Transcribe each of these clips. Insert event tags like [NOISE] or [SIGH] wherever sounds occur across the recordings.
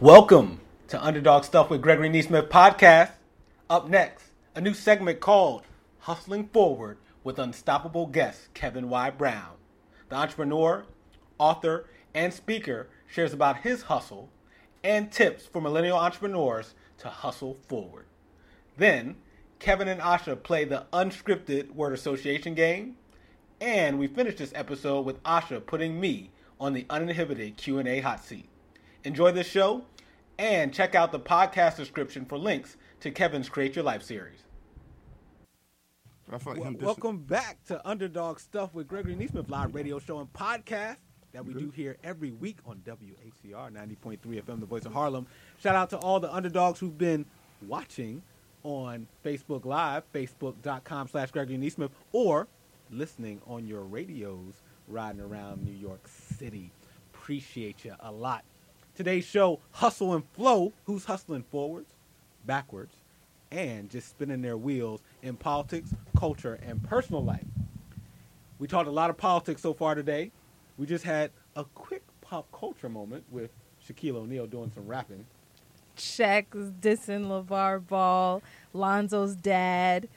Welcome to Underdog Stuff with Gregory Neesmith podcast. Up next, a new segment called Hustling Forward with unstoppable guest Kevin Y. Brown. The entrepreneur, author, and speaker shares about his hustle and tips for millennial entrepreneurs to hustle forward. Then, Kevin and Asha play the unscripted word association game, and we finish this episode with Asha putting me on the uninhibited Q&A hot seat. Enjoy this show and check out the podcast description for links to Kevin's Create Your Life series. Like Well, welcome back to Underdog Stuff with Gregory Neesmith live radio show and podcast that we do here every week on WHCR 90.3 FM, the voice of Harlem. Shout out to all the underdogs who've been watching on Facebook Live, facebook.com slash Gregory Neesmith, or listening on your radios riding around New York City. Appreciate you a lot. Today's show, Hustle and Flow, who's hustling forwards, backwards, and just spinning their wheels in politics, culture, and personal life. We talked a lot of politics so far today. We just had a quick pop culture moment with Shaquille O'Neal doing some rapping. Shaq's dissing LeVar Ball, Lonzo's dad.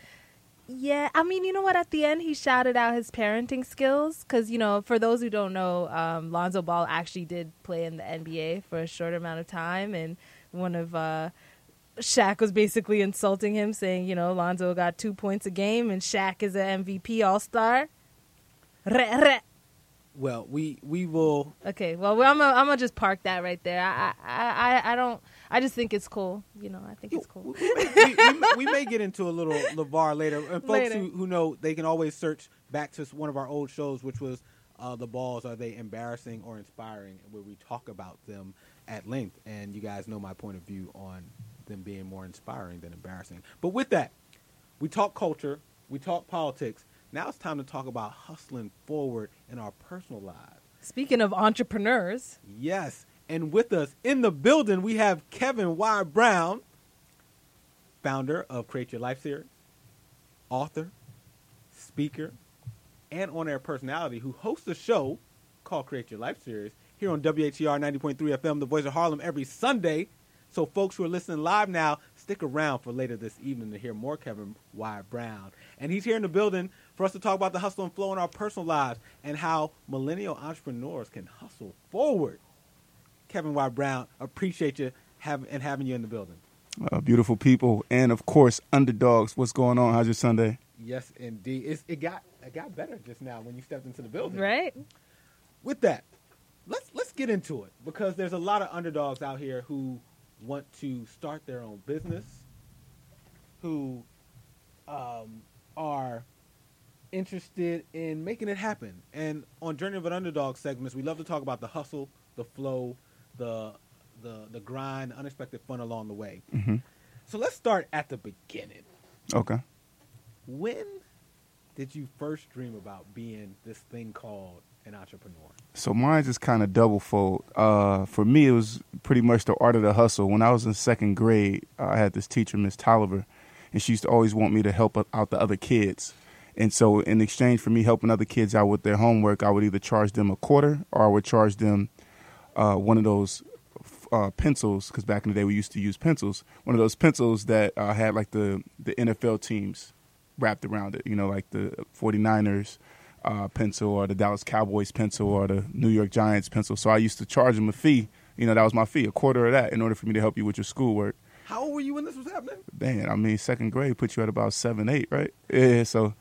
Yeah, I mean, you know what? At the end, he shouted out his parenting skills because, you know, for those who don't know, um, Lonzo Ball actually did play in the NBA for a short amount of time, and one of uh, Shaq was basically insulting him, saying, you know, Lonzo got two points a game, and Shaq is an MVP All Star. Well, we we will. Okay, well, I'm gonna I'm gonna just park that right there. I, I I I don't. I just think it's cool. You know, I think it's cool. We, we, we we may get into a little Levar later. And folks Later. Who, who know, they can always search back to one of our old shows, which was uh, the balls. Are they embarrassing or inspiring? Where we talk about them at length, and you guys know my point of view on them being more inspiring than embarrassing. But with that, we talk culture, we talk politics. Now it's time to talk about hustling forward in our personal lives. Speaking of entrepreneurs, Yes. And with us in the building, we have Kevin Y. Brown, founder of Create Your Life series, author, speaker, and on air personality who hosts a show called Create Your Life series here on WHCR 90.3 FM, the voice of Harlem, every Sunday. So, folks who are listening live now, stick around for later this evening to hear more Kevin Y. Brown. And he's here in the building for us to talk about the hustle and flow in our personal lives and how millennial entrepreneurs can hustle forward. Kevin Y. Brown, appreciate you having and having you in the building. uh, beautiful people, and of course, underdogs. What's going on? How's your Sunday? Yes, indeed. It's, it got it got better just now when you stepped into the building. right? With that, let's let's get into it because there's a lot of underdogs out here who want to start their own business, who um, are interested in making it happen. And on Journey of an Underdog segments, we love to talk about the hustle, the flow, the the the grind, unexpected fun along the way. hmm So let's start at the beginning. Okay. When did you first dream about being this thing called an entrepreneur? So mine's is kind of double fold. Uh, for me, it was pretty much the art of the hustle. When I was in second grade, I had this teacher, Miss Tolliver, and she used to always want me to help out the other kids. And so, in exchange for me helping other kids out with their homework, I would either charge them a quarter or I would charge them uh, one of those uh, pencils. Because back in the day, we used to use pencils. One of those pencils that uh, had like the the NFL teams wrapped around it. You know, like the 49ers uh, pencil or the Dallas Cowboys pencil or the New York Giants pencil. So I used to charge them a fee. You know, that was my fee, a quarter of that, in order for me to help you with your schoolwork. How old were you when this was happening? Man, I mean, second grade put you at about seven, eight, right? Yeah. So,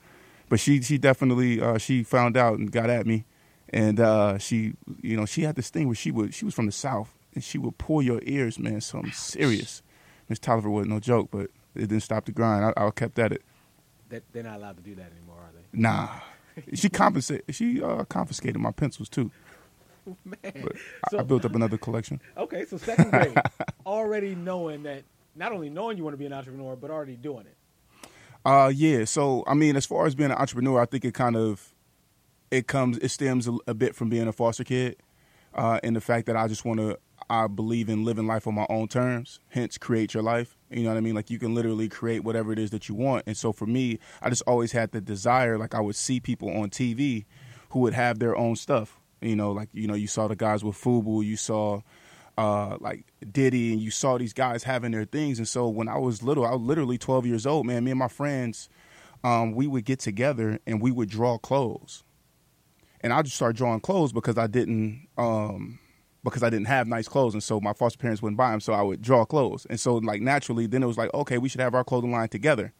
but she she definitely uh, she found out and got at me, and uh, she you know she had this thing where she would she was from the south and she would pull your ears, man, So I'm serious. Miss Tolliver wasn't no joke, but it didn't stop the grind. I, I kept at it. That they're not allowed to do that anymore, are they? Nah, [LAUGHS] she compensated. She uh, confiscated my pencils too. Man. But I- So- I built up another collection. [LAUGHS] Okay, so second grade, [LAUGHS] already knowing that, not only knowing you want to be an entrepreneur, but already doing it. Uh, yeah. So I mean, as far as being an entrepreneur, I think it kind of it comes it stems a, a bit from being a foster kid, uh, and the fact that I just want to I believe in living life on my own terms. Hence, create your life. You know what I mean? Like you can literally create whatever it is that you want. And so for me, I just always had the desire. Like I would see people on TV who would have their own stuff. You know, like you know, you saw the guys with Fubu. You saw uh, like Diddy, and you saw these guys having their things. And so when I was little, I was literally 12 years old, man. Me and my friends, um, we would get together and we would draw clothes. And I just started drawing clothes because I didn't, um, because I didn't have nice clothes, and so my foster parents wouldn't buy them. So I would draw clothes, and so like naturally, then it was like, okay, we should have our clothing line together.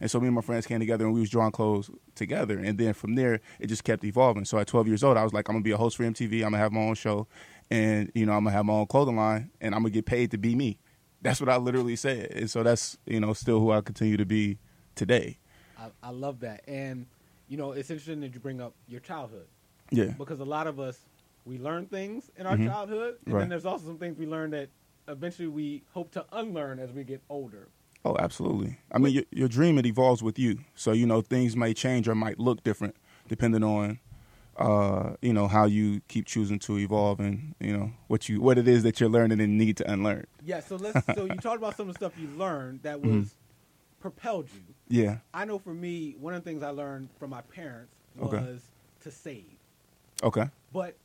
And so me and my friends came together and we was drawing clothes together. And then from there, it just kept evolving. So at 12 years old, I was like, I'm gonna be a host for MTV. I'm gonna have my own show, and you know, I'm gonna have my own clothing line, and I'm gonna get paid to be me. That's what I literally said. And so that's you know still who I continue to be today. I, I love that, and you know, it's interesting that you bring up your childhood Yeah. because a lot of us we learn things in our Mhm. childhood, and Right. then there's also some things we learn that eventually we hope to unlearn as we get older. Oh, absolutely. I mean, your, your dream it evolves with you. So you know things may change or might look different depending on, uh, you know, how you keep choosing to evolve and you know what you what it is that you're learning and need to unlearn. Yeah, so let's. [LAUGHS] so you talked about some of the stuff you learned that was Mhm. propelled you. Yeah. I know for me, one of the things I learned from my parents was Okay. to save. Okay. But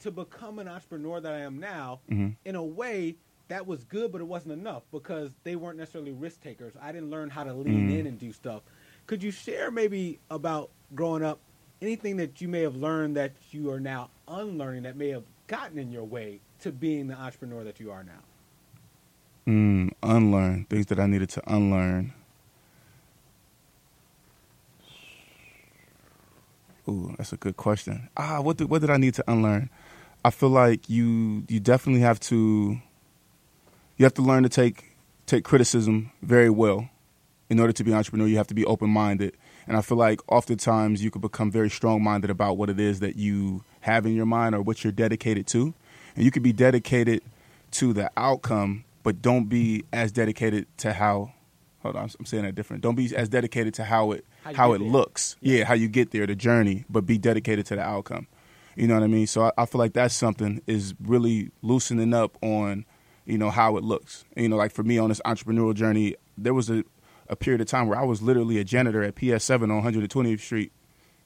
to become an entrepreneur that I am now, hmm in a way, that was good, but it wasn't enough because they weren't necessarily risk takers. I didn't learn how to lean Mm. in and do stuff. Could you share maybe about growing up, anything that you may have learned that you are now unlearning that may have gotten in your way to being the entrepreneur that you are now? Mm, unlearn things that I needed to unlearn. Ooh, that's a good question. Ah, what did what did I need to unlearn? I feel like you you definitely have to you have to learn to take take criticism very well. In order to be an entrepreneur, you have to be open minded. And I feel like oftentimes you could become very strong minded about what it is that you have in your mind or what you're dedicated to. And you could be dedicated to the outcome, but don't be as dedicated to how. Hold on, I'm saying that different. Don't be as dedicated to how it How how, it there. looks. Yeah. how you get there, the journey, but be dedicated to the outcome. You know what I mean? So I, I feel like that's something is really loosening up on, you know, how it looks. You know, like for me on this entrepreneurial journey, there was a, a period of time where I was literally a janitor at PS7 on 120th Street.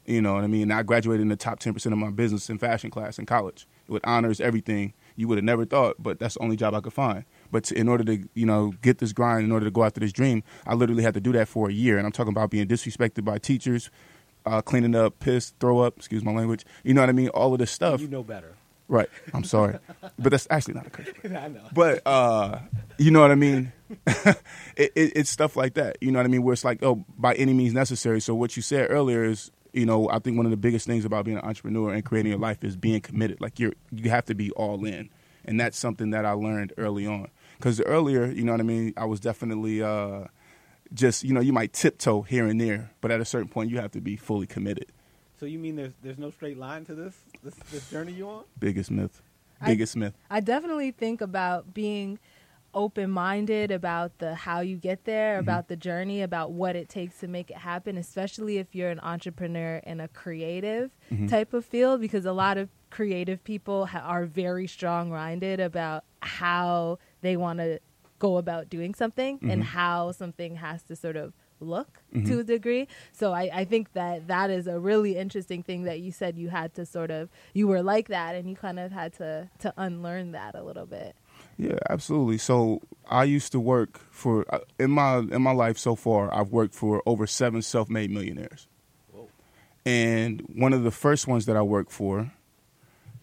You know what I mean? And I graduated in the top 10% of my business and fashion class in college with honors, everything. You would have never thought, but that's the only job I could find. But to, in order to, you know, get this grind, in order to go after this dream, I literally had to do that for a year. And I'm talking about being disrespected by teachers, uh, cleaning up, piss, throw up, excuse my language. You know what I mean? All of this stuff. You know better. Right. I'm sorry. [LAUGHS] but that's actually not a curse word. [LAUGHS] I know. But uh, you know what I mean? [LAUGHS] it, it, it's stuff like that. You know what I mean? Where it's like, oh, by any means necessary. So what you said earlier is, you know, I think one of the biggest things about being an entrepreneur and creating your life is being committed. Like you're, you have to be all in, and that's something that I learned early on. Because earlier, you know what I mean, I was definitely uh, just, you know, you might tiptoe here and there, but at a certain point, you have to be fully committed. So you mean there's there's no straight line to this this, this journey you on? Biggest myth. I- Biggest myth. I definitely think about being open minded about the how you get there, Mm-hmm. about the journey, about what it takes to make it happen, especially if you're an entrepreneur in a creative Mm-hmm. type of field because a lot of creative people ha- are very strong minded about how they want to go about doing something and Mhm. how something has to sort of look Mhm. to a degree. So I, I think that that is a really interesting thing that you said you had to sort of you were like that and you kind of had to to unlearn that a little bit. Yeah, absolutely. So I used to work for uh, in my in my life so far. I've worked for over seven self-made millionaires, Whoa. and one of the first ones that I worked for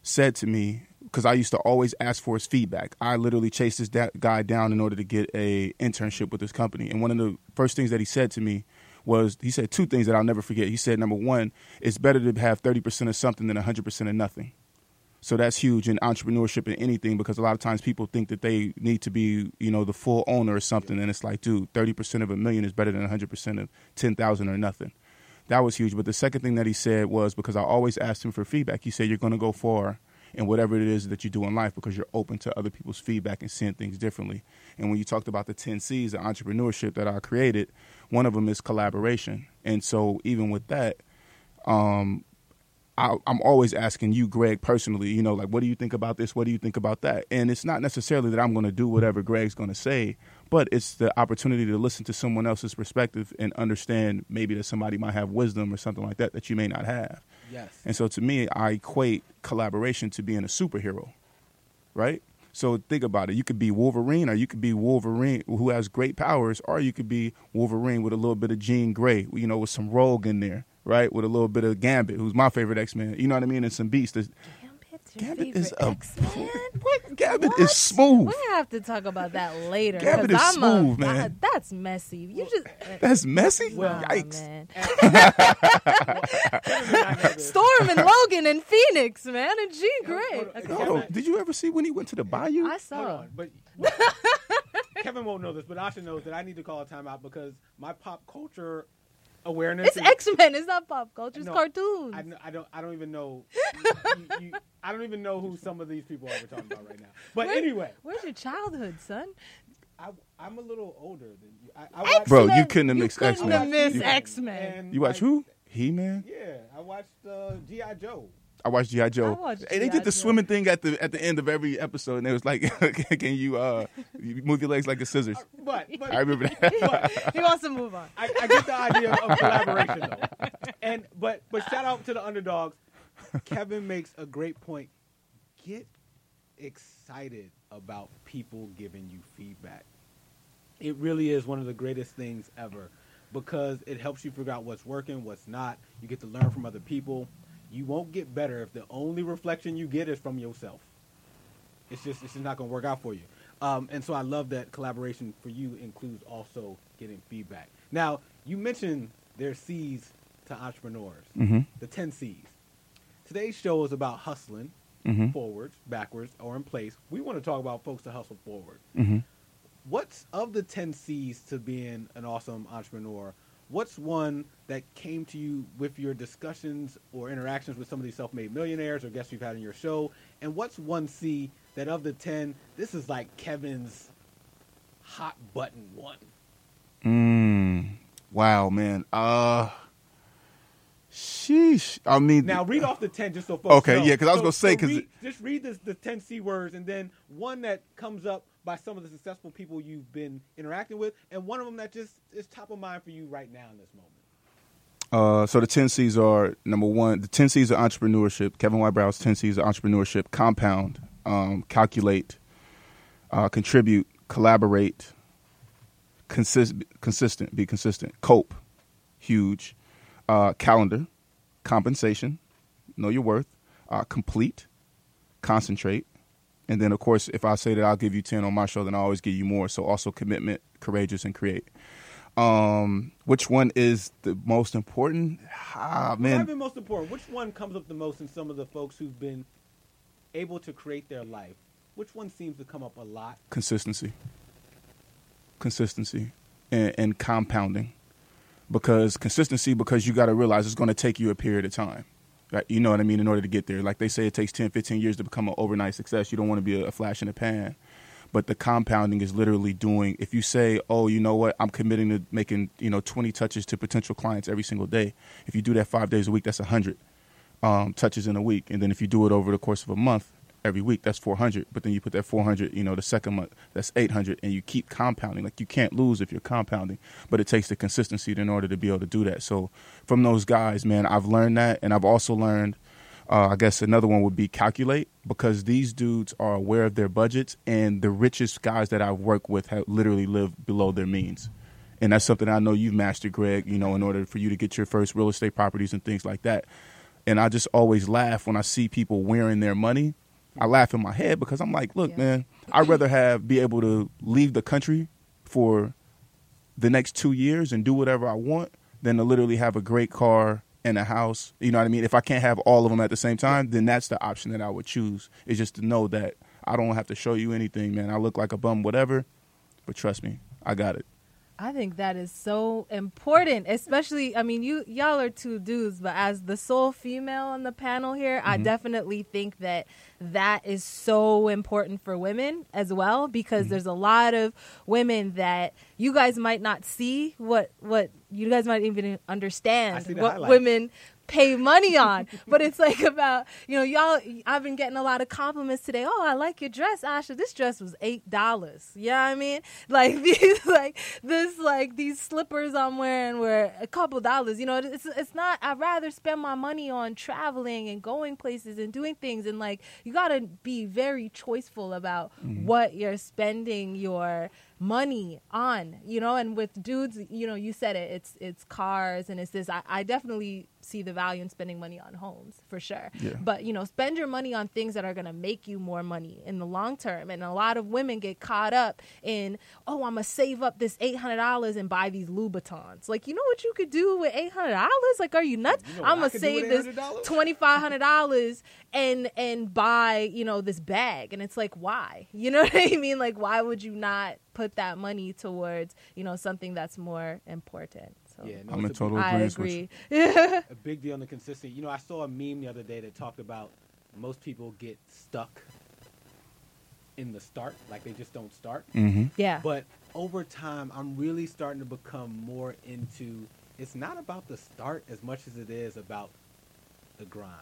said to me because I used to always ask for his feedback. I literally chased this da- guy down in order to get a internship with this company, and one of the first things that he said to me was he said two things that I'll never forget. He said, number one, it's better to have thirty percent of something than hundred percent of nothing. So that's huge in entrepreneurship and anything because a lot of times people think that they need to be, you know, the full owner or something, and it's like, dude, thirty percent of a million is better than hundred percent of ten thousand or nothing. That was huge. But the second thing that he said was because I always asked him for feedback. He said you're going to go far in whatever it is that you do in life because you're open to other people's feedback and seeing things differently. And when you talked about the ten C's of entrepreneurship that I created, one of them is collaboration. And so even with that, um, I, I'm always asking you, Greg, personally, you know, like, what do you think about this? What do you think about that? And it's not necessarily that I'm going to do whatever Greg's going to say, but it's the opportunity to listen to someone else's perspective and understand maybe that somebody might have wisdom or something like that that you may not have. Yes. And so to me, I equate collaboration to being a superhero, right? So think about it. You could be Wolverine, or you could be Wolverine who has great powers, or you could be Wolverine with a little bit of Jean Grey, you know, with some Rogue in there, right? With a little bit of Gambit, who's my favorite X Men. You know what I mean? And some Beast. There's- Gambit is favorite a X-Men? [LAUGHS] what? Gambit What? is smooth. We have to talk about that later. Gambit 'cause is I'm a- smooth, man. I- that's messy. You just [LAUGHS] That's messy. Nah, Yikes. man. Kevin and I know this. [LAUGHS] Storm and Logan and Phoenix, man, and Jean Grey. hold on. No, did you ever see when he went to the bayou? I Hold saw. on, but Kevin won't know this, but Asha knows that I need to call a timeout because my pop culture awareness. It's X Men. It's not pop culture. It's No, cartoons. I, I don't. I don't even know. [LAUGHS] you, you, I don't even know who some of these people are we're talking about right now. But Where- anyway, Where's your childhood, son? I, I'm a little older than you. I, I watched, Bro, you couldn't have You couldn't X-Men. have missed You- X-Men. You watch like, who? He Man. Yeah, I watched uh, GI Joe. I watched GI Joe. I watched Hey, they G.I. did the Joe. swimming thing at the at the end of every episode, and it was like, [LAUGHS] "Can you uh you move your legs like the scissors?" But but I remember that. but [LAUGHS] he wants to move on. I, I get the idea of collaboration though. And but but shout out to the underdogs. Kevin makes a great point. Get excited about people giving you feedback. It really is one of the greatest things ever because it helps you figure out what's working, what's not. You get to learn from other people. You won't get better if the only reflection you get is from yourself. It's just it's just not going to work out for you. Um, and so I love that collaboration for you includes also getting feedback. Now you mentioned there's C's to entrepreneurs, hmm the ten C's. Today's show is about hustling hmm forwards, backwards, or in place. We want to talk about folks to hustle forward. hmm What's of the ten C's to being an awesome entrepreneur? What's one that came to you with your discussions or interactions with some of these self-made millionaires or guests you've had in your show? And what's one C that of the ten, this is like Kevin's hot button one? Mm. Wow, man. Uh, sheesh. I mean, Now read off the ten just so folks. Okay, know. yeah, 'cause I was So- gonna say, so 'cause read- it- just read the, the ten C words and then one that comes up by some of the successful people you've been interacting with, and one of them that just is top of mind for you right now in this moment. Uh, so the 10 C's are number one, the 10 C's of entrepreneurship. Kevin Y. Brown's 10 C's of entrepreneurship compound, um, calculate, uh, contribute, collaborate, consist, consistent, be consistent, cope, huge, uh, calendar, compensation, know your worth, uh, complete, concentrate. And then, of course, if I say that I'll give you 10 on my show, then I always give you more. So also commitment, courageous, and create. Um, which one is the most important? Ah, man. most important? Which one comes up the most in some of the folks who've been able to create their life? Which one seems to come up a lot? consistency consistency and, and compounding because consistency because you got to realize it's going to take you a period of time right you know what i mean? In order to get there. Like they say it takes 10 15 years to become an overnight success. You don't want to be a, flash in the pan. But the compounding is literally doing if you say oh you know what? I'm committing to making you know 20 touches to potential clients every single day. If you do that five days a week that's 100 um, touches in a week. And then if you do it over the course of a month every week that's 400 but then you put that 400 you know the second month that's 800 and you keep compounding. Like you can't lose if you're compounding but it takes the consistency in order to be able to do that. So from those guys man i've learned that and i've also learned uh, i guess another one would be calculate because these dudes are aware of their budgets and the richest guys that i've worked with have literally lived below their means. And that's something i know you've mastered greg you know in order for you to get your first real estate properties and things like that. And I just always laugh when I see people wearing their money. I laugh in my head because I'm like, look, Yeah. man, I'd rather have be able to leave the country for the next two years and do whatever I want than to literally have a great car and a house. You know what I mean? If I can't have all of them at the same time, then that's the option that I would choose. Is just to know that I don't have to show you anything, man. I look like a bum, whatever, but trust me, I got it. I think that is so important, especially. I mean, you y'all are two dudes, but as the sole female on the panel here, I definitely think that that is so important for women as well because there's a lot of women that you guys might not see what what you guys might even understand what highlights. women pay money on. but it's like about you know y'all. I've been getting a lot of compliments today. Oh, I like your dress, Asha. This dress was eight dollars. Yeah, you know I mean, [LAUGHS] like these like this like these slippers I'm wearing were a couple dollars. You know, it's it's not. I'd rather spend my money on traveling and going places and doing things. And like you got to be very choiceful about mm-hmm. what you're spending your money on you know and with dudes you know you said it it's it's cars and it's this i, I definitely see the value in spending money on homes for sure. Yeah. but you know spend your money on things that are going to make you more money in the long term. And a lot of women get caught up in oh i'm going to save up this $800 and buy these louboutins. Like you know what you could do with $800 like are you nuts? You know i'm going to save this $2500 and and buy you know this bag. And it's like why? You know [LAUGHS] what i mean? Like why would you not put that money towards you know something that's more important so yeah, no, I'm in total I agree. a big deal on the consistency. You know, I saw a meme the other day that talked about most people get stuck in the start, like they just don't start. Mm-hmm. Yeah. But over time, I'm really starting to become more into. It's not about the start as much as it is about the grind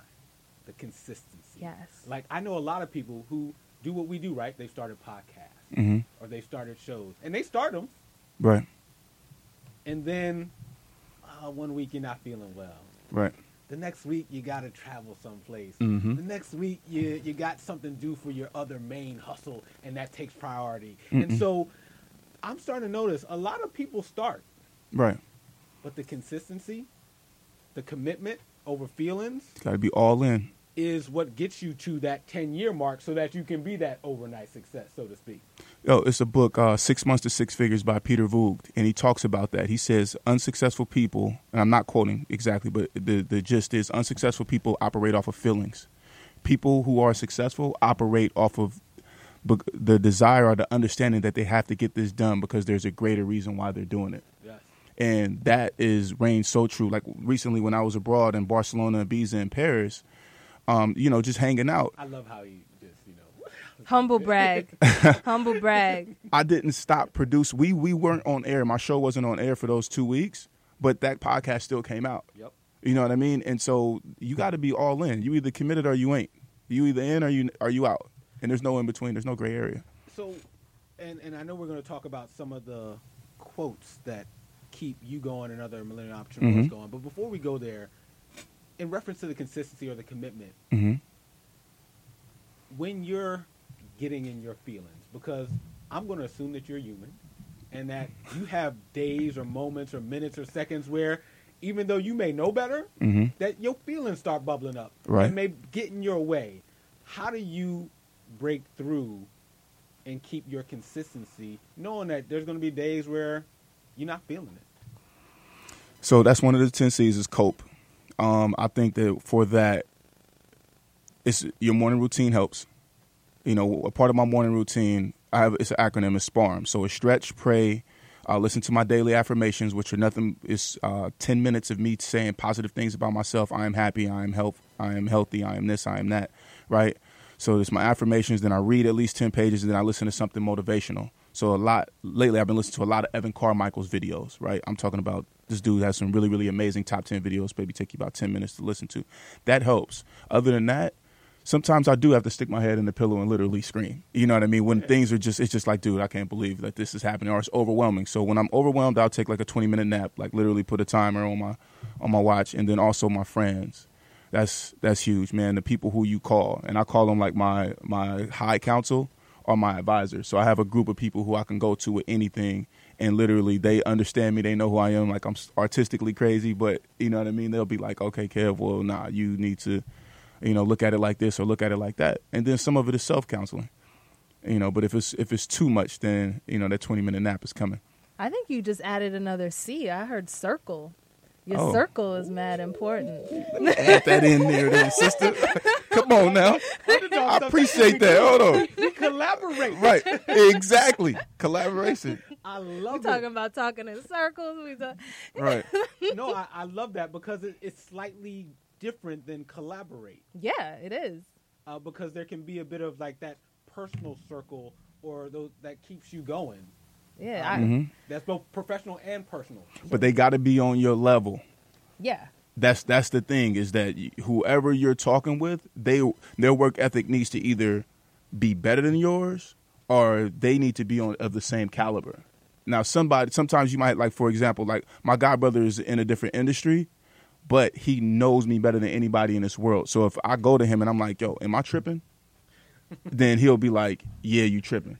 the consistency. Yes. Like I know a lot of people who do what we do, right? They started podcasts mm-hmm. or they started shows, and they start them, right? And then uh, one week you're not feeling well, right? The next week you got to travel someplace. Mm-hmm. The next week you you got something due for your other main hustle, and that takes priority. Mm-mm. And so I'm starting to notice a lot of people start, right? But the consistency, the commitment over feelings, got to be all in is what gets you to that 10 year mark so that you can be that overnight success, so to speak. Oh, it's a book, uh, Six Months to Six Figures by Peter Voogd, and he talks about that. He says unsuccessful people, and I'm not quoting exactly, but the, the gist is unsuccessful people operate off of feelings. People who are successful operate off of the desire or the understanding that they have to get this done because there's a greater reason why they're doing it. Yes. And that is reigns so true. Like recently when I was abroad in Barcelona, Ibiza, and Paris – um, you know, just hanging out. I love how you just, you know, [LAUGHS] humble brag, [LAUGHS] humble brag. I didn't stop produce. We we weren't on air. My show wasn't on air for those two weeks, but that podcast still came out. Yep. You know what I mean? And so you got to be all in. You either committed or you ain't. You either in or you are you out. And there's no in between. There's no gray area. So, and and I know we're going to talk about some of the quotes that keep you going and other millennial entrepreneurs mm-hmm. going. But before we go there, in reference to the consistency or the commitment, mm-hmm. when you're getting in your feelings, because I'm going to assume that you're human and that you have days or moments or minutes or seconds where even though you may know better, mm-hmm. that your feelings start bubbling up right. and may get in your way. How do you break through and keep your consistency, knowing that there's going to be days where you're not feeling it? So that's one of the ten C's is cope. Um, I think that for that, it's your morning routine helps. You know, a part of my morning routine, I have it's an acronym, it's SPARM. So it's stretch, pray, uh, listen to my daily affirmations, which are nothing. Is uh, ten minutes of me saying positive things about myself. I am happy. I am health. I am healthy. I am this. I am that. Right. So it's my affirmations. Then I read at least ten pages, and then I listen to something motivational. So a lot lately, I've been listening to a lot of Evan Carmichael's videos. Right. I'm talking about this dude has some really, really amazing top 10 videos, maybe take you about 10 minutes to listen to. That helps. Other than that, sometimes I do have to stick my head in the pillow and literally scream. You know what I mean? When things are just, it's just like, dude, I can't believe that this is happening, or it's overwhelming. So when I'm overwhelmed, I'll take like a 20 minute nap, like literally put a timer on my on my watch, and then also my friends. That's that's huge, man. The people who you call, and I call them like my my high council or my advisor. So I have a group of people who I can go to with anything and literally they understand me. They know who I am. Like I'm artistically crazy, but you know what I mean. They'll be like, okay, Kev, well, nah, you need to, you know, look at it like this or look at it like that. And then some of it is self counseling, you know. But if it's if it's too much, then you know that 20 minute nap is coming. I think you just added another C. I heard circle. Your oh. circle is mad important. Add that in there, then, sister. [LAUGHS] Come on now. I appreciate that. Hold on. We collaborate. Right. Exactly. Collaboration. I love we talking about talking in circles. We talk- right. [LAUGHS] no, I, I, love that because it, it's slightly different than collaborate. Yeah, it is. Uh, because there can be a bit of like that personal circle or those that keeps you going. Yeah, um, mm-hmm. that's both professional and personal. But they got to be on your level. Yeah. that's that's the thing is that whoever you're talking with, they their work ethic needs to either be better than yours or they need to be on of the same caliber. Now, somebody sometimes you might like, for example, like my god brother is in a different industry, but he knows me better than anybody in this world. So if I go to him and I'm like, "Yo, am I tripping?" [LAUGHS] then he'll be like, "Yeah, you tripping."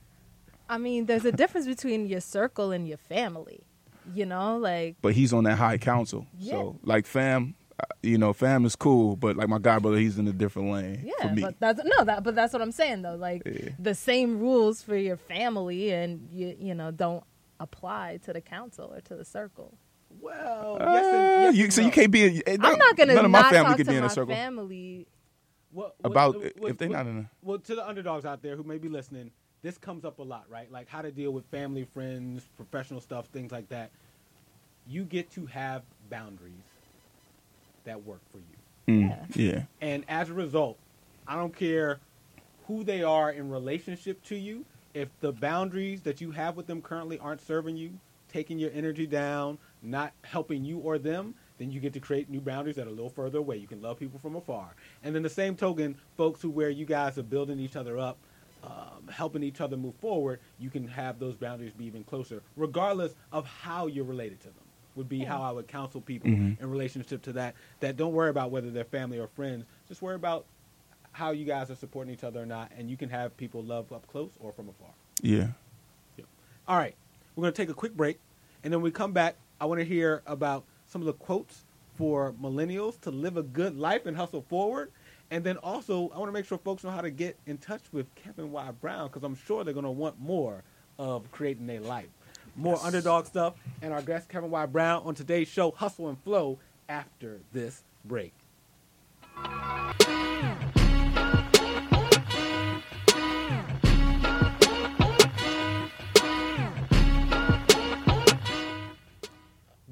I mean, there's a difference between your circle and your family. You know, like But he's on that high council. Yeah. So like, fam, uh, you know, fam is cool, but like my god brother, he's in a different lane yeah, for me. but that's no that. But that's what I'm saying though. Like Yeah. the same rules for your family and you you know don't apply to the council or to the circle. Well, Uh, yes and, yes you, and so no. you can't be. A, eh, I'm not gonna None of my family talk could to be in my a circle. family. What- what- About what- if they're not in a. Well, to the underdogs out there who may be listening, this comes up a lot, right? Like how to deal with family, friends, professional stuff, things like that. You get to have boundaries that work for you. Mm, Yeah. yeah. And as a result, I don't care who they are in relationship to you. If the boundaries that you have with them currently aren't serving you, taking your energy down, not helping you or them, then you get to create new boundaries that are a little further away. You can love people from afar. And then the same token, folks who where you guys are building each other up, um, helping each other move forward, you can have those boundaries be even closer, regardless of how you're related to them. Would be how I would counsel people Mhm. in relationship to that. That don't worry about whether they're family or friends. Just worry about how you guys are supporting each other or not, and you can have people love up close or from afar. Yeah. All right, we're going to take a quick break, and then when we come back, I want to hear about some of the quotes for millennials to live a good life and hustle forward. And then also, I want to make sure folks know how to get in touch with Kevin Y. Brown because I'm sure they're going to want more of creating their life. More underdog stuff, and our guest Kevin Y. Brown on today's show, Hustle and Flow, after this break.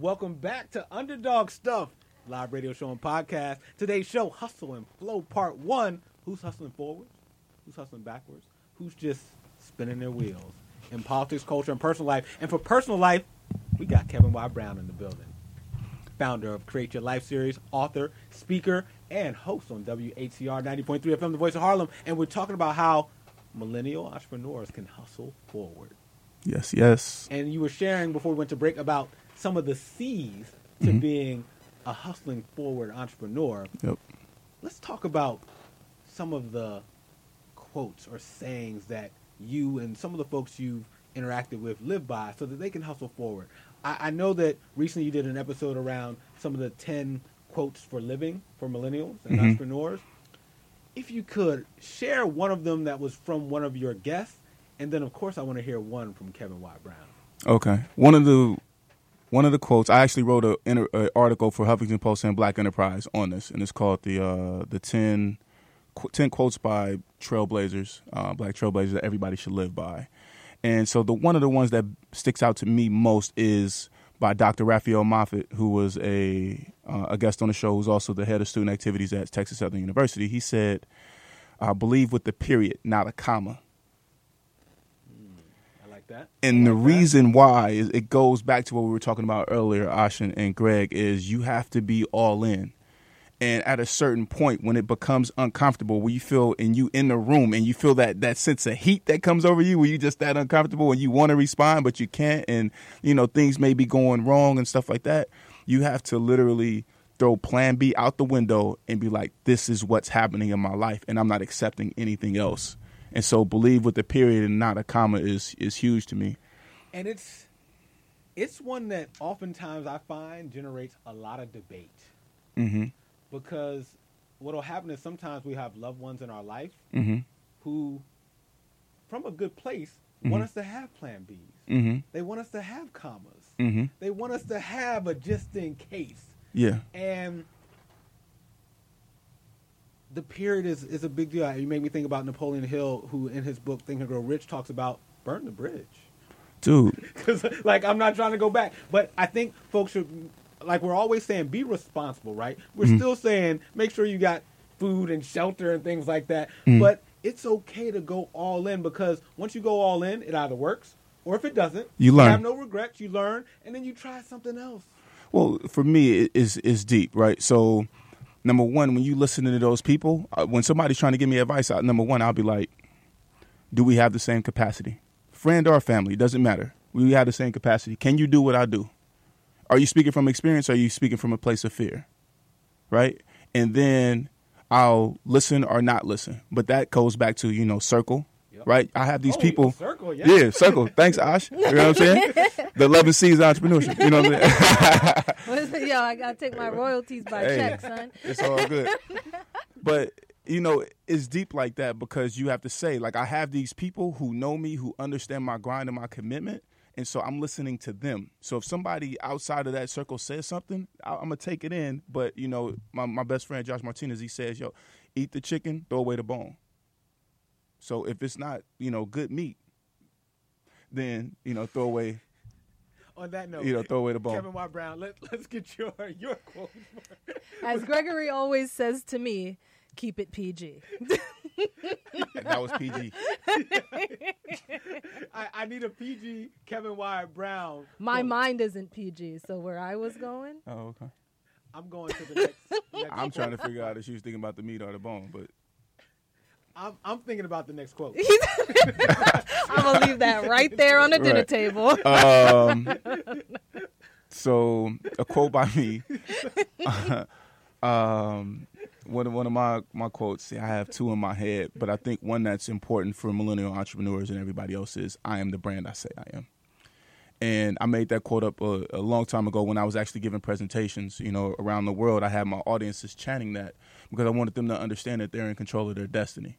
Welcome back to Underdog Stuff, live radio show and podcast. Today's show, Hustle and Flow Part 1. Who's hustling forwards? Who's hustling backwards? Who's just spinning their wheels in politics, culture, and personal life? And for personal life, we got Kevin Y. Brown in the building. Founder of Create Your Life series, author, speaker, and host on WHCR 90.3 FM, The Voice of Harlem. And we're talking about how millennial entrepreneurs can hustle forward. Yes. Yes. And you were sharing before we went to break about some of the C's to Mhm. being a hustling forward entrepreneur. Yep. Let's talk about some of the quotes or sayings that you and some of the folks you've interacted with live by so that they can hustle forward. I, I know that recently you did an episode around some of the 10 quotes for living for millennials and Mhm. entrepreneurs. If you could share one of them that was from one of your guests, and then of course I want to hear one from Kevin Y. Brown. Okay. One of the one of the quotes I actually wrote an article for Huffington Post and Black Enterprise on this, and it's called the uh, the 10, qu- 10 quotes by trailblazers, uh, black trailblazers that everybody should live by. And so the one of the ones that sticks out to me most is by Dr. Raphael Moffitt, who was a uh, a guest on the show, who's also the head of student activities at Texas Southern University. He said, "I believe with the period, not a comma." I like that. And the that. reason why is it goes back to what we were talking about earlier, Ashin and Greg, is you have to be all in. And at a certain point, when it becomes uncomfortable, where you feel and you in the room and you feel that that sense of heat that comes over you, where you just that uncomfortable and you want to respond but you can't, and you know things may be going wrong and stuff like that. You have to literally throw Plan B out the window and be like, "This is what's happening in my life, and I'm not accepting anything else." And so, believe with the period and not a comma is is huge to me. and it's it's one that oftentimes I find generates a lot of debate Mm-hmm. because what'll happen is sometimes we have loved ones in our life Mm-hmm. who, from a good place, Mhm. want us to have Plan Bs. Mm-hmm. They want us to have commas. Mm-hmm. They want us to have a just in case. Yeah. And the period is, is a big deal. You make me think about Napoleon Hill, who in his book Think and Grow Rich talks about burn the bridge. Dude. [LAUGHS] Because, like, I'm not trying to go back, but I think folks should, like, we're always saying, be responsible, right? We're Mhm. still saying, make sure you got food and shelter and things like that. Mhm. But it's okay to go all in because once you go all in, it either works or if it doesn't, You learn. have no regrets. You learn, and then you try something else. Well, for me, it is is deep, right? So, number one, when you listen to those people, uh, when somebody's trying to give me advice, I, number one, I'll be like, "Do we have the same capacity, friend or family? Doesn't matter. We have the same capacity. Can you do what I do? Are you speaking from experience? Or are you speaking from a place of fear? Right? And then I'll listen or not listen. But that goes back to you know circle, Yep. right? I have these Oh, people. circle, yeah. Yeah, circle. Thanks, Ash. You know what I'm saying? [LAUGHS] The 11 C's entrepreneurship. You know what I'm saying? What is it? Yo, I gotta take my royalties by Hey. check, son. It's all good. [LAUGHS] but you know, it's deep like that because you have to say, like, I have these people who know me, who understand my grind and my commitment, and so I'm listening to them. So if somebody outside of that circle says something, I- I'm gonna take it in. But you know, my my best friend Josh Martinez, he says, "Yo, eat the chicken, throw away the bone." So if it's not, you know, good meat, then you know, throw away, On that note, you know, throw away the bone. Kevin Y. Brown, let, let's get your your quote. As Gregory always says to me, keep it PG. And [LAUGHS] that was PG. [LAUGHS] I, I need a PG Kevin Y. Brown. My quote. mind isn't PG, so where I was going, Oh, okay. I'm going to the next. [LAUGHS] next I'm trying to figure out if she was thinking about the meat or the bone, but I'm, I'm thinking about the next quote. [LAUGHS] I'm gonna leave that right there on the dinner Right. table. um, [LAUGHS] so a quote by me. [LAUGHS] um, one of one of my my quotes. I have two in my head, but I think one that's important for millennial entrepreneurs and everybody else is "I am the brand I say I am." And I made that quote up a, a long time ago when I was actually giving presentations, you know, around the world. I had my audiences chanting that because I wanted them to understand that they're in control of their destiny.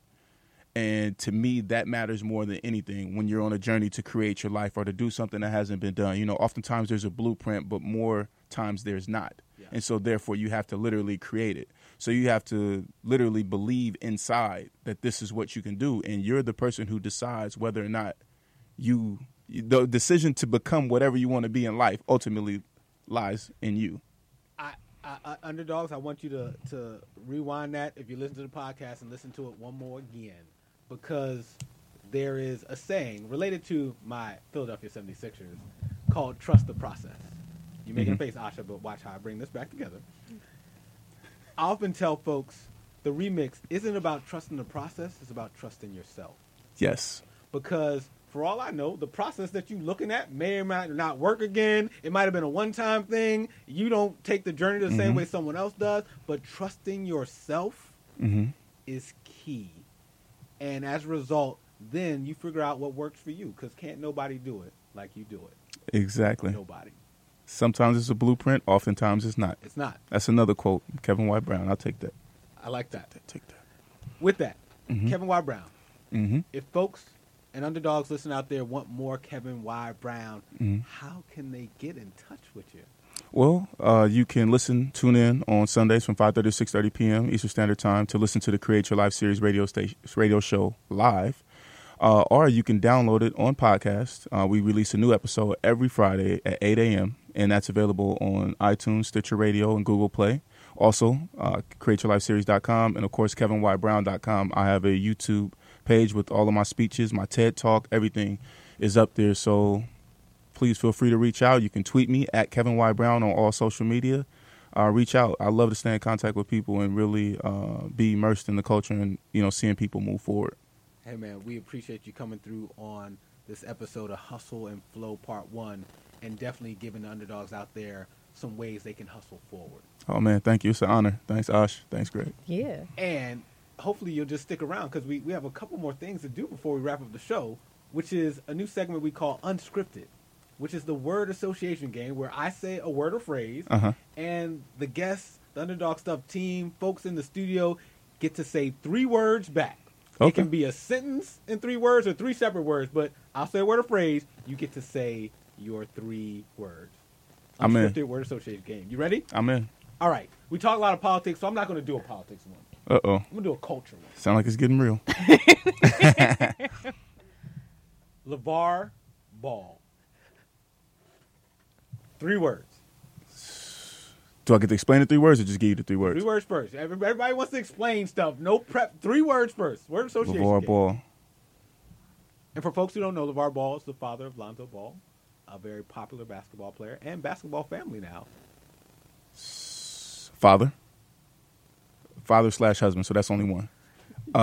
And to me, that matters more than anything when you're on a journey to create your life or to do something that hasn't been done. You know, oftentimes there's a blueprint, but more times there's not. Yeah. And so, therefore, you have to literally create it. So, you have to literally believe inside that this is what you can do. And you're the person who decides whether or not you, the decision to become whatever you want to be in life ultimately lies in you. I, I, I, underdogs, I want you to, to rewind that if you listen to the podcast and listen to it one more again because there is a saying related to my Philadelphia 76ers called trust the process. You're making Mhm. a face, Asha, but watch how I bring this back together. I often tell folks the remix isn't about trusting the process, it's about trusting yourself Yes. because for all I know, the process that you're looking at may or might not work again. It might have been a one-time thing. You don't take the journey the same Mhm. way someone else does, but trusting yourself hmm is key. And as a result, then you figure out what works for you because can't nobody do it like you do it. Exactly. Nobody. Sometimes it's a blueprint, oftentimes it's not. It's not. That's another quote. Kevin Y. Brown. I'll take that. I like that. Take that. With that, Mhm. Kevin Y. Brown. Mm-hmm. If folks and underdogs listen out there want more Kevin Y. Brown, Mhm. how can they get in touch with you? Well, uh, you can listen, tune in on Sundays from 5:30 to 6:30 p.m. Eastern Standard Time to listen to the Create Your Life series radio station radio show live, uh, or you can download it on podcast. Uh, we release a new episode every Friday at 8 a.m. and that's available on iTunes, Stitcher Radio, and Google Play. Also, uh, createyourlifeseries.com and of course kevinybrown.com. I have a YouTube page with all of my speeches, my TED Talk, everything is up there. So please feel free to reach out. You can tweet me at Kevin Y Brown on all social media. Uh, reach out. I love to stay in contact with people and really uh, be immersed in the culture and you know seeing people move forward. Hey man, we appreciate you coming through on this episode of Hustle and Flow Part One, and definitely giving the underdogs out there some ways they can hustle forward. Oh man, thank you. It's an honor. Thanks, Ash. Thanks, Greg. Yeah. And hopefully you'll just stick around because we, we have a couple more things to do before we wrap up the show, which is a new segment we call Unscripted, which is the word association game where I say a word or phrase, Uh huh. and the guests, the underdog stuff team, folks in the studio get to say three words back. It can be a sentence in three words or three separate words, but I'll say a word or phrase. You get to say your three words. I'm in. Word association game. You ready? I'm in. All right. We talk a lot of politics, so I'm not going to do a politics one. Uh oh. I'm going to do a culture one. Sound like it's getting real. [LAUGHS] LeVar Ball. Three words. Do I get to explain the three words or just give you the three words? Three words first. Everybody wants to explain stuff. No prep. Three words first. Word association. LeVar game. Ball. And for folks who don't know, LeVar Ball is the father of Lonzo Ball, a very popular basketball player and basketball family now Father. Father slash husband. So that's only one. [LAUGHS] Uh,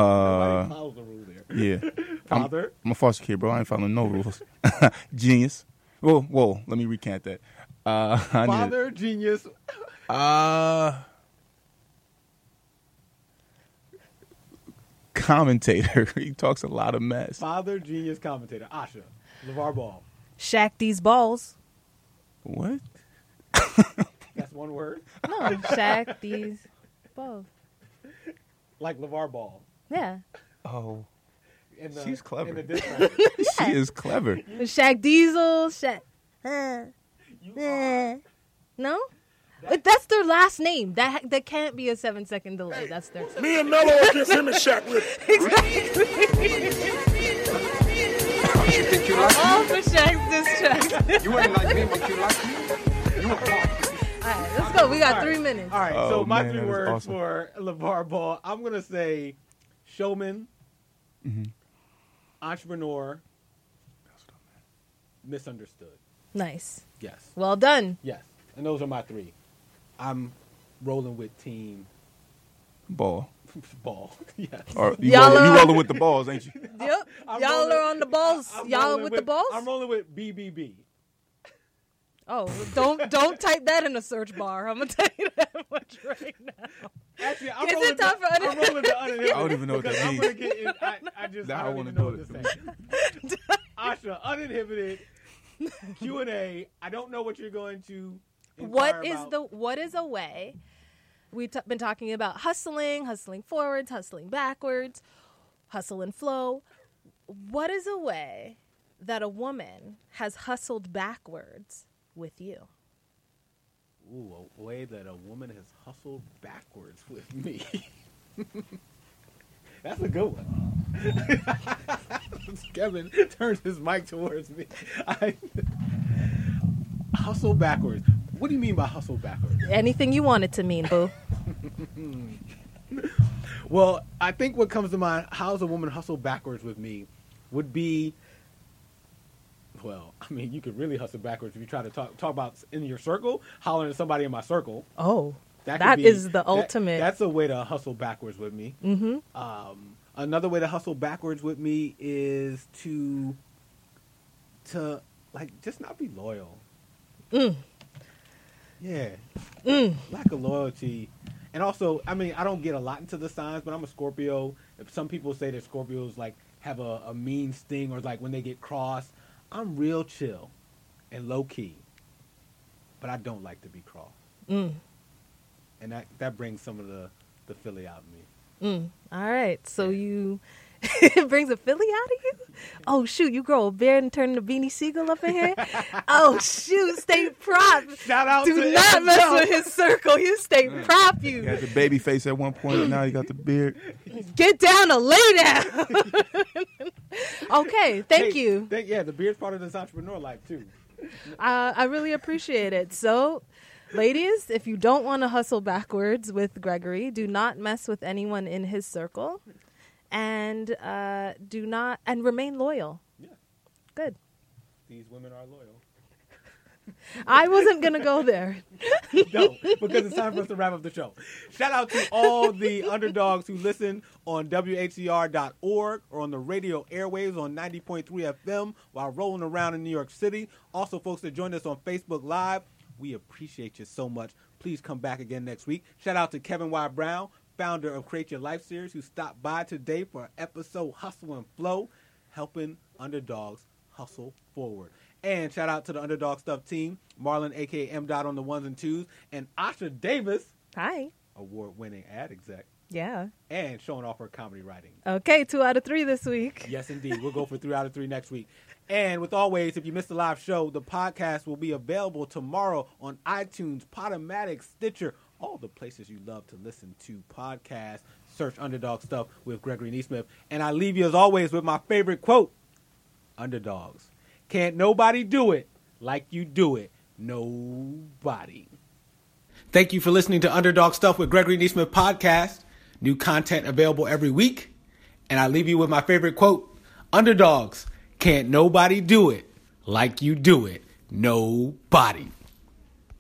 Nobody follows the rule there. yeah. [LAUGHS] I'm, Father. I'm a foster kid, bro. I ain't following no rules. [LAUGHS] Genius. Whoa, whoa. Let me recant that. Uh, [LAUGHS] I need- Father, genius. Uh, commentator. [LAUGHS] he talks a lot of mess. Father, genius, commentator. Asha. LeVar Ball. Shaq these balls. What? That's one word. [LAUGHS] No, Shaq these balls. Like LeVar Ball. Yeah. Oh, the, She's clever. In the diss record. she is clever. Shaq Diesel. Shaq. Uh. No. But That's their last name. That that can't be a seven second delay. That's their. Me and Mello against him and Shaq You think you like All for Shaq's diss track. me? You ain't like me, but you like me? You a punk. All right, let's go. We got three minutes. All right, Oh, so my man, three words awesome. for LaVar Ball. I'm going to say showman, Mm-hmm. entrepreneur, misunderstood. Nice. Yes. Well done. Yes. And those are my three. I'm rolling with team Ball. [LAUGHS] ball. [LAUGHS] yes. Or you Y'all rolling, you are- rolling with the balls, ain't you? [LAUGHS] Yep. I'm Y'all rolling- are on the balls. I'm Y'all rolling with, the balls. I'm rolling with BBB. oh, don't don't type that in a search bar. I'm gonna tell you that much right now. Actually, I'm Is rolling it time the, for I'm uninhibited? rolling the uninhibited. I don't even know what that because I'm means. gonna get in, I, I just Now I I wanna even know do what to it. say. Asha, uninhibited [LAUGHS] Q and A. I don't know what you're going to. What is about. the what is a way? We've t- been talking about hustling, hustling forwards, hustling backwards, hustle and flow. What is a way that a woman has hustled backwards with you? Ooh, a way that a woman has hustled backwards with me. [LAUGHS] That's a good one. [LAUGHS] Kevin turns his mic towards me. I, hustle backwards. What do you mean by hustle backwards? Anything you want it to mean, boo. [LAUGHS] Well, I think what comes to mind, how's a woman hustle backwards with me, would be, well, I mean, you could really hustle backwards if you try to talk talk about in your circle, hollering at somebody in my circle. Oh, That, that could is be- the that- ultimate. that's a way to hustle backwards with me. mm-hmm. Um, another way to hustle backwards with me is to, to like just not be loyal. Mm. Yeah, Mm. lack of loyalty, and also, I mean, I don't get a lot into the signs, but I'm a Scorpio. If some people say that Scorpios like have a, a mean sting or like when they get cross, I'm real chill and low key, but I don't like to be crossed, Mm. And that that brings some of the the Philly out in me. Mm. All right. So you [LAUGHS] it brings a Philly out of you? Oh shoot, you grow a beard and turn the Beanie Sigel up in here? [LAUGHS] oh shoot, stay prop. Shout out to him. Do to not mess Joe. with his circle. You stay prop He you. had the baby face at one point. Now you got the beard. Get down or lay down. [LAUGHS] okay, thank Hey, you. Thank, yeah, the beard's part of this entrepreneur life too. Uh, I really appreciate it. So, ladies, if you don't want to hustle backwards with Gregory, do not mess with anyone in his circle, and uh, do not and remain loyal. Yeah. Good. These women are loyal. [LAUGHS] I wasn't gonna go there. [LAUGHS] no, because it's time for us to wrap up the show. Shout out to all the underdogs who listen on WHCR.org or on the radio airwaves on 90.3 FM while rolling around in New York City. Also, folks that joined us on Facebook Live, we appreciate you so much. Please come back again next week. Shout out to Kevin Y. Brown, founder of Create Your Life series, who stopped by today for episode Hustle and Flow, helping underdogs hustle forward. And shout out to the Underdog Stuff team, Marlon, aka M. Dot on the ones and twos, and Asha Davis, Hi. award winning ad exec, Yeah. and showing off her comedy writing. Okay, two out of three this week. Yes, indeed. We'll go for three out of three next week. And with always, if you missed the live show, the podcast will be available tomorrow on iTunes, Podomatic, Stitcher, all the places you love to listen to podcasts. Search Underdog Stuff with Gregory Neesmith. And I leave you as always with my favorite quote Underdogs. Can't nobody do it like you do it. Nobody. Thank you for listening to Underdog Stuff with Gregory Neesmith podcast. New content available every week. And I leave you with my favorite quote Underdogs, can't nobody do it like you do it. Nobody.